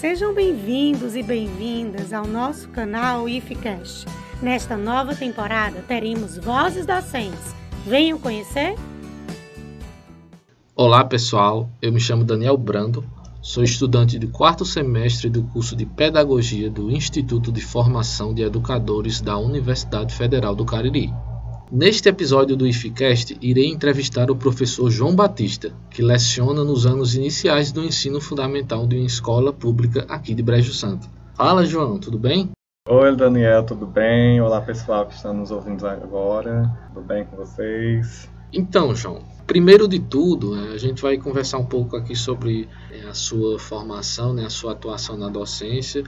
Sejam bem-vindos e bem-vindas ao nosso canal IFCast. Nesta nova temporada teremos vozes docentes. Venham conhecer? Olá pessoal, eu me chamo Daniel Brando, sou estudante do quarto semestre do curso de Pedagogia do Instituto de Formação de Educadores da Universidade Federal do Cariri. Neste episódio do IFCast, irei entrevistar o professor João Batista, que leciona nos anos iniciais do ensino fundamental de uma escola pública aqui de Brejo Santo. Fala, João, tudo bem? Oi, Daniel, tudo bem? Olá, pessoal que está nos ouvindo agora. Tudo bem com vocês? Então, João, primeiro de tudo, é, a gente vai conversar um pouco aqui sobre é, a sua formação, né, a sua atuação na docência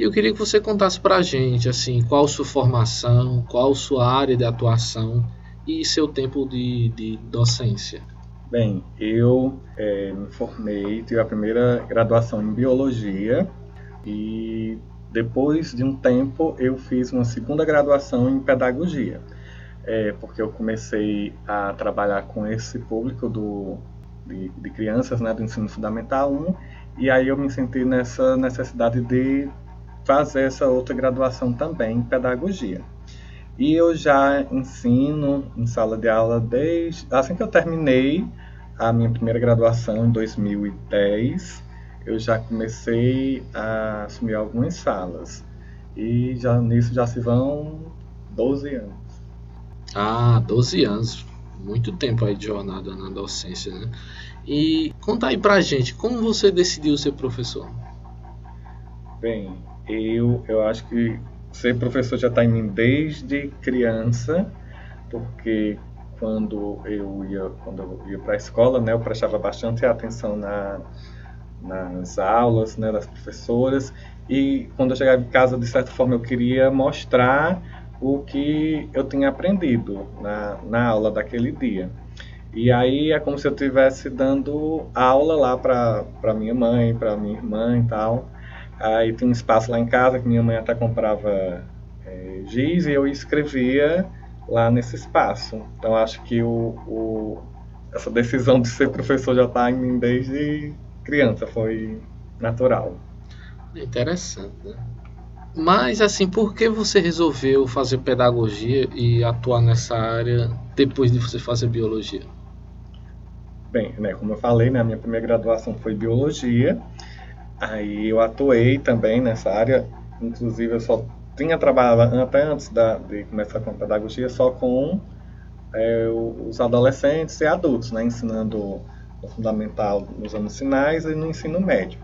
e eu queria que você contasse para a gente, assim, qual sua formação, qual sua área de atuação e seu tempo de, de docência. Bem, eu é, me formei, tive a primeira graduação em Biologia e depois de um tempo eu fiz uma segunda graduação em Pedagogia, é, porque eu comecei a trabalhar com esse público do, de, de crianças né, do ensino fundamental 1 e aí eu me senti nessa necessidade de fazer essa outra graduação também em pedagogia. E eu já ensino em sala de aula desde assim que eu terminei a minha primeira graduação em 2010, eu já comecei a assumir algumas salas. E já nisso já se vão 12 anos. Ah, 12 anos. Muito tempo aí de jornada na docência, né? E conta aí pra gente, como você decidiu ser professor? Bem, eu, eu acho que ser professor já está em mim desde criança, porque quando eu ia, quando eu ia para a escola, né, eu prestava bastante atenção na, nas aulas né, das professoras e quando eu chegava em casa, de certa forma, eu queria mostrar o que eu tinha aprendido na, na aula daquele dia. E aí é como se eu estivesse dando aula lá para minha mãe, para minha irmã e tal. Aí tem um espaço lá em casa que minha mãe até comprava é, giz e eu escrevia lá nesse espaço. Então acho que o, o, essa decisão de ser professor já está em mim desde criança, foi natural. Interessante, né? Mas assim, por que você resolveu fazer pedagogia e atuar nessa área depois de você fazer biologia? Bem, né, como eu falei, né, a minha primeira graduação foi biologia Aí eu atuei também nessa área, inclusive eu só tinha trabalhado até antes da, de começar com pedagogia só com é, os adolescentes e adultos, né, ensinando o fundamental nos anos finais e no ensino médio.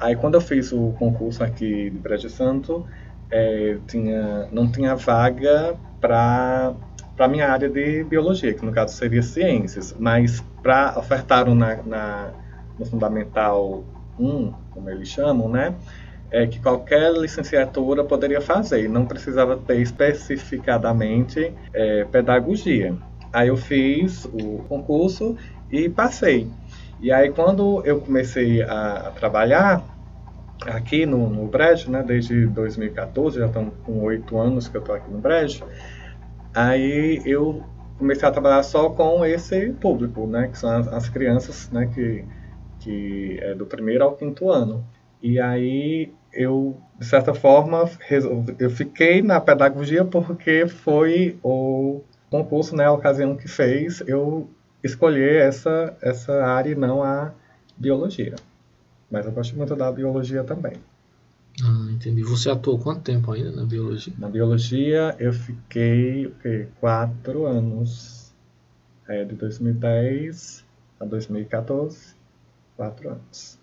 Aí quando eu fiz o concurso aqui de Brejo Santo, é, tinha, não tinha vaga para para minha área de biologia, que no caso seria ciências, mas para ofertaram na, na, no fundamental 1, como eles chamam, né? É que qualquer licenciatura poderia fazer, não precisava ter especificadamente é, pedagogia. Aí eu fiz o concurso e passei. E aí quando eu comecei a, a trabalhar aqui no, no Brejo, né, desde 2014, já estão com oito anos que eu estou aqui no Brejo, aí eu comecei a trabalhar só com esse público, né, que são as, as crianças, né, que que é do primeiro ao quinto ano. E aí eu, de certa forma, eu fiquei na pedagogia porque foi o concurso, né, a ocasião que fez eu escolher essa, essa área e não a biologia. Mas eu gosto muito da biologia também. Ah, entendi. Você atuou quanto tempo ainda na biologia? Na biologia eu fiquei o quê? quatro anos. É, de 2010 a 2014 quatro anos.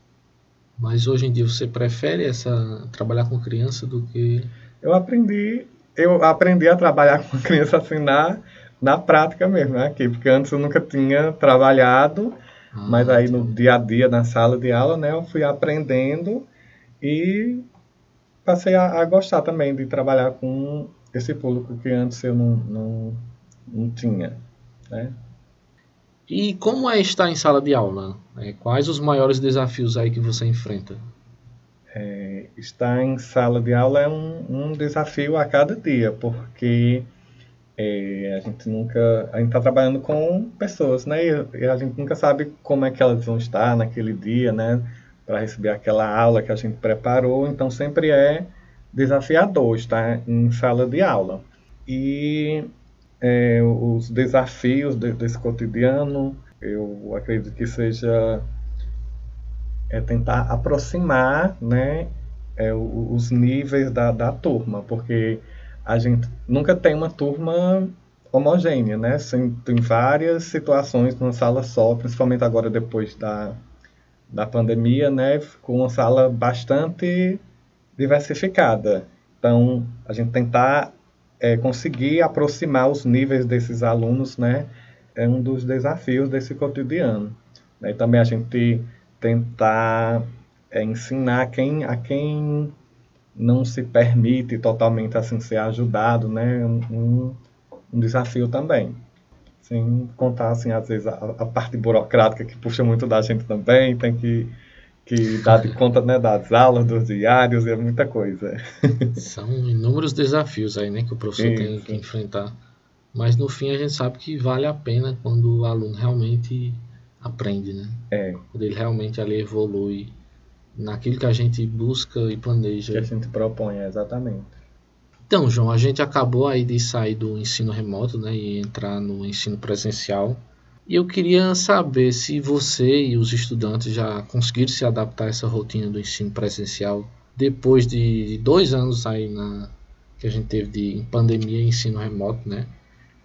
Mas hoje em dia você prefere essa trabalhar com criança do que? Eu aprendi eu aprendi a trabalhar com criança assim na, na prática mesmo né, porque antes eu nunca tinha trabalhado ah, mas aí no dia a dia na sala de aula né eu fui aprendendo e passei a, a gostar também de trabalhar com esse público que antes eu não, não, não tinha né e como é estar em sala de aula? É, quais os maiores desafios aí que você enfrenta? É, estar em sala de aula é um, um desafio a cada dia, porque é, a gente nunca a gente está trabalhando com pessoas, né? E, a gente nunca sabe como é que elas vão estar naquele dia, né? para receber aquela aula que a gente preparou, então sempre é desafiador estar em sala de aula. E é, os desafios de, desse cotidiano, eu acredito que seja é tentar aproximar né, é, os níveis da, da turma, porque a gente nunca tem uma turma homogênea, né? Tem várias situações numa sala só, principalmente agora depois da, da pandemia, né? Com uma sala bastante diversificada. Então, a gente tentar é, conseguir aproximar os níveis desses alunos, né? É um dos desafios desse cotidiano. Né? E também a gente tentar é, ensinar quem, a quem não se permite totalmente assim ser ajudado, né? Um, um desafio também. Sem contar, assim, às vezes, a, a, parte burocrática que puxa muito da gente também, tem que, que dar de conta né, das aulas, dos diários, é muita coisa. São inúmeros desafios aí, né, que o professor Isso. tem que enfrentar. Mas no fim a gente sabe que vale a pena quando o aluno realmente aprende, né? É. Quando ele realmente ali evolui naquilo que a gente busca e planeja. Que a gente propõe, exatamente. Então, João, a gente acabou aí de sair do ensino remoto né, e entrar no ensino presencial. E eu queria saber se você e os estudantes já conseguiram se adaptar a essa rotina do ensino presencial depois de dois anos aí na que a gente teve de pandemia e ensino remoto, né?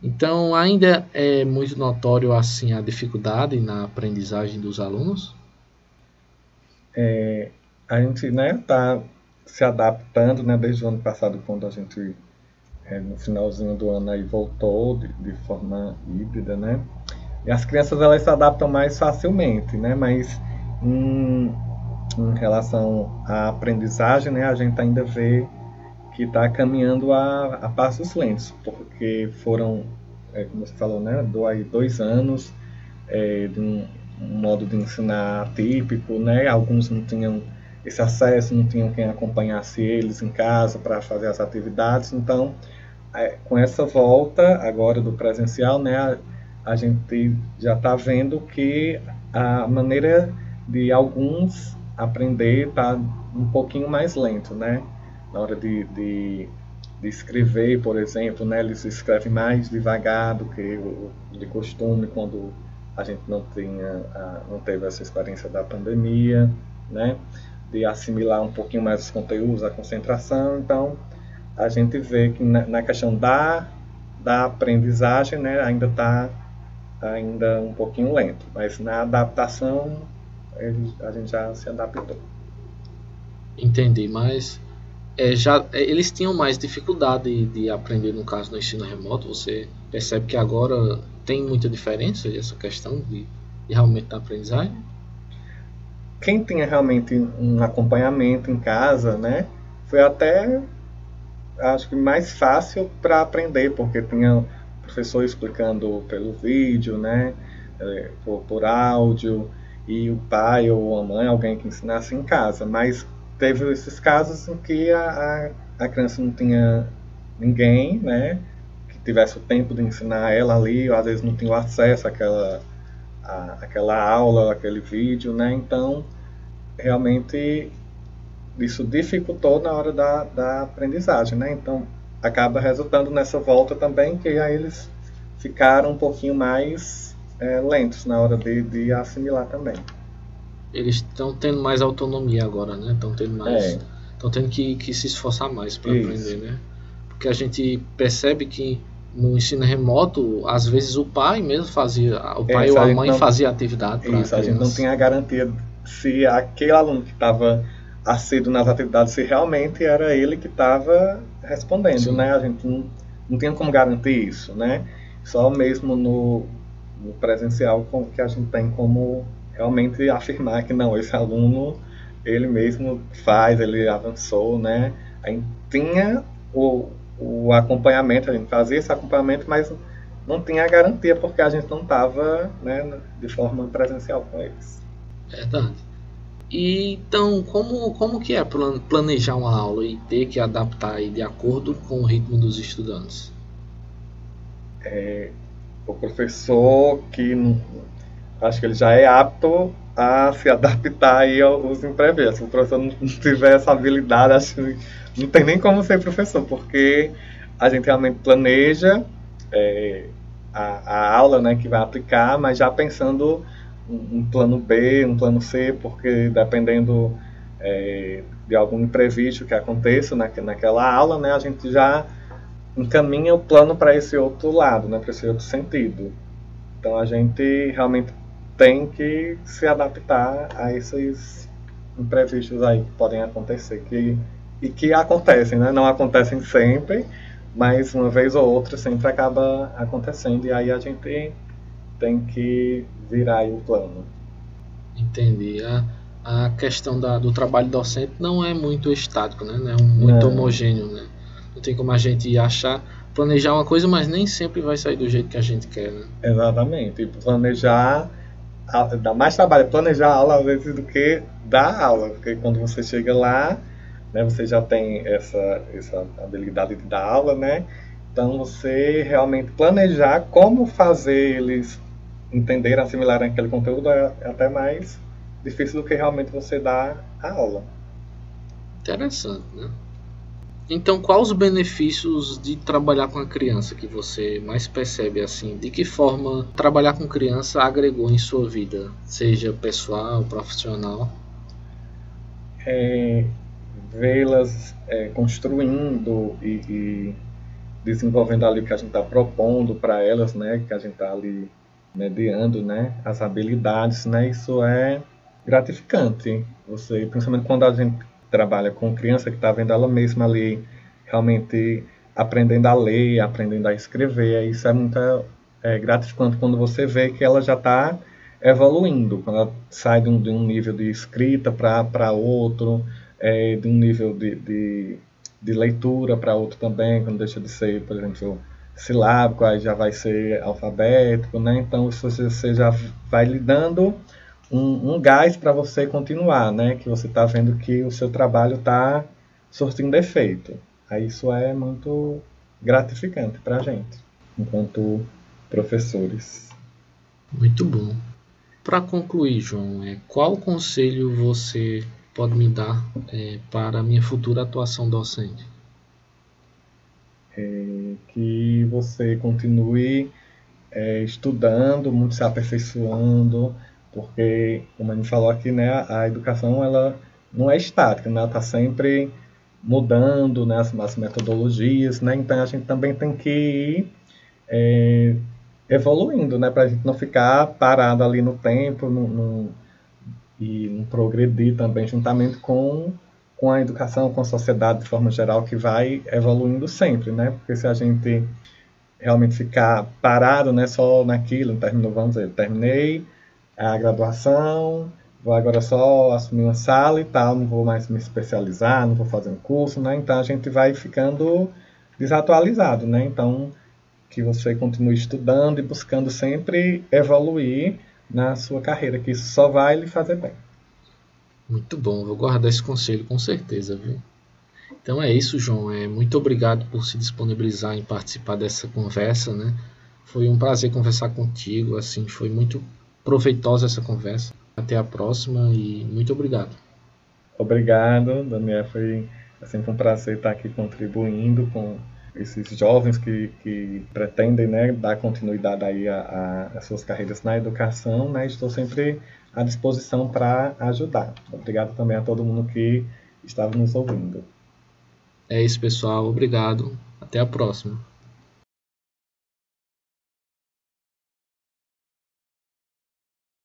Então, ainda é muito notório assim a dificuldade na aprendizagem dos alunos? É, a gente né, tá se adaptando, né, desde o ano passado, quando a gente, é, no finalzinho do ano, aí voltou de, de, forma híbrida, né? E as crianças, elas se adaptam mais facilmente, né? Mas em, em relação à aprendizagem, né, a gente ainda vê que está caminhando a, a, passos lentos, porque foram, é, como você falou, né, dois, dois anos é, de um, um modo de ensinar atípico, né? Alguns não tinham esse acesso, não tinham quem acompanhasse eles em casa para fazer as atividades. Então, é, com essa volta agora do presencial, né, a, gente já está vendo que a maneira de alguns aprender está um pouquinho mais lento, né? Na hora de, de, de, escrever, por exemplo, né, eles escrevem mais devagar do que de costume quando a gente não tinha, não teve essa experiência da pandemia, né? de assimilar um pouquinho mais os conteúdos, a concentração. Então, a gente vê que na, na questão da, da aprendizagem, né, ainda está ainda um pouquinho lento, mas na adaptação a gente já se adaptou. Entendi, mas é, já é, eles tinham mais dificuldade de aprender no caso no ensino remoto. Você percebe que agora tem muita diferença essa questão de, de realmente da aprendizagem? quem tinha realmente um acompanhamento em casa, né, foi até acho que mais fácil para aprender, porque tinha professor explicando pelo vídeo, né, é, por, por áudio, e o pai ou a mãe, alguém que ensinasse em casa. Mas teve esses casos em que a, a, a criança não tinha ninguém, né, que tivesse o tempo de ensinar ela ali, ou às vezes não tinha o acesso àquela a, aquela aula, aquele vídeo, né? Então, realmente isso dificultou na hora da, da aprendizagem, né? Então, acaba resultando nessa volta também que aí eles ficaram um pouquinho mais é, lentos na hora de, de assimilar também. Eles estão tendo mais autonomia agora, né? Estão tendo mais, estão é. tendo que, que se esforçar mais para aprender, né? Porque a gente percebe que no ensino remoto, às vezes o pai mesmo fazia, o pai é, ou a mãe não, fazia atividade Isso, a, a gente não tinha a garantia se aquele aluno que estava assíduo nas atividades, se realmente era ele que estava respondendo, Sim. né? A gente não, não tinha como garantir isso, né? Só mesmo no, no presencial com, que a gente tem como realmente afirmar que não, esse aluno ele mesmo faz, ele avançou, né? A gente tinha o, o acompanhamento, a gente fazia esse acompanhamento, mas não tinha a garantia porque a gente não estava né, de forma presencial com eles. Verdade. E, então, como, como que é planejar uma aula e ter que adaptar de acordo com o ritmo dos estudantes? É, o professor que acho que ele já é apto a se adaptar aí aos imprevistos. Se o professor não tiver essa habilidade, acho que não tem nem como ser professor, porque a gente realmente planeja é, a, a, aula né, que vai aplicar, mas já pensando um, plano B, um plano C, porque dependendo é, de algum imprevisto que aconteça na, naquela aula, né, a gente já encaminha o plano para esse outro lado, né, para esse outro sentido. Então a gente realmente tem que se adaptar a esses imprevistos aí que podem acontecer que, e que acontecem, né? Não acontecem sempre, mas uma vez ou outra sempre acaba acontecendo e aí a gente tem que virar aí o plano. Entendi. A, a questão da, do trabalho docente não é muito estático, né? Não é muito não. homogêneo, né? Não tem como a gente achar, planejar uma coisa, mas nem sempre vai sair do jeito que a gente quer, né? Exatamente. Planejar dá mais trabalho planejar a aula às vezes do que dar aula, porque quando você chega lá, né, você já tem essa, essa habilidade de dar aula, né? Então você realmente planejar como fazer eles entenderem, assimilarem aquele conteúdo é até mais difícil do que realmente você dar a aula. Interessante, né? Então, quais os benefícios de trabalhar com a criança que você mais percebe assim? De que forma trabalhar com criança agregou em sua vida, seja pessoal, profissional? É, Vê-las é, construindo e, e, desenvolvendo ali o que a gente está propondo para elas, né? Que a gente está ali mediando, né? As habilidades, né? Isso é gratificante. Você, principalmente quando a gente trabalha com criança que está vendo ela mesma ali realmente aprendendo a ler, aprendendo a escrever. Isso é muito é, gratificante quando você vê que ela já está evoluindo, quando ela sai de um, de um nível de escrita para outro, é, de um nível de, de, de leitura para outro também, quando deixa de ser, por exemplo, silábico, aí já vai ser alfabético, né? Então você já vai lhe dando um, um gás para você continuar, né? Que você está vendo que o seu trabalho está surtindo efeito. Aí isso é muito gratificante para a gente, enquanto professores. Muito bom. Para concluir, João, é, qual conselho você pode me dar é, para a minha futura atuação docente? É que você continue é, estudando, muito se aperfeiçoando, porque, como a gente falou aqui, né, a educação ela não é estática, né, ela está sempre mudando né, as, as, metodologias, né, então a gente também tem que ir é, evoluindo, né, para a gente não ficar parado ali no tempo no, no, e não progredir também juntamente com, com a educação, com a sociedade de forma geral, que vai evoluindo sempre, né, porque se a gente realmente ficar parado né, só naquilo, terminou, vamos dizer, terminei a graduação, vou agora só assumir uma sala e tal, não vou mais me especializar, não vou fazer um curso, né? Então a gente vai ficando desatualizado, né? Então que você continue estudando e buscando sempre evoluir na sua carreira, que isso só vai lhe fazer bem. Muito bom, vou guardar esse conselho com certeza, viu? Então é isso, João. É, muito obrigado por se disponibilizar em participar dessa conversa, né? Foi um prazer conversar contigo, assim, foi muito proveitosa essa conversa. Até a próxima e muito obrigado. Obrigado, Daniel. Foi sempre um prazer estar aqui contribuindo com esses jovens que, que pretendem né, dar continuidade aí às suas carreiras na educação. Né? Estou sempre à disposição para ajudar. Obrigado também a todo mundo que estava nos ouvindo. É isso, pessoal. Obrigado. Até a próxima.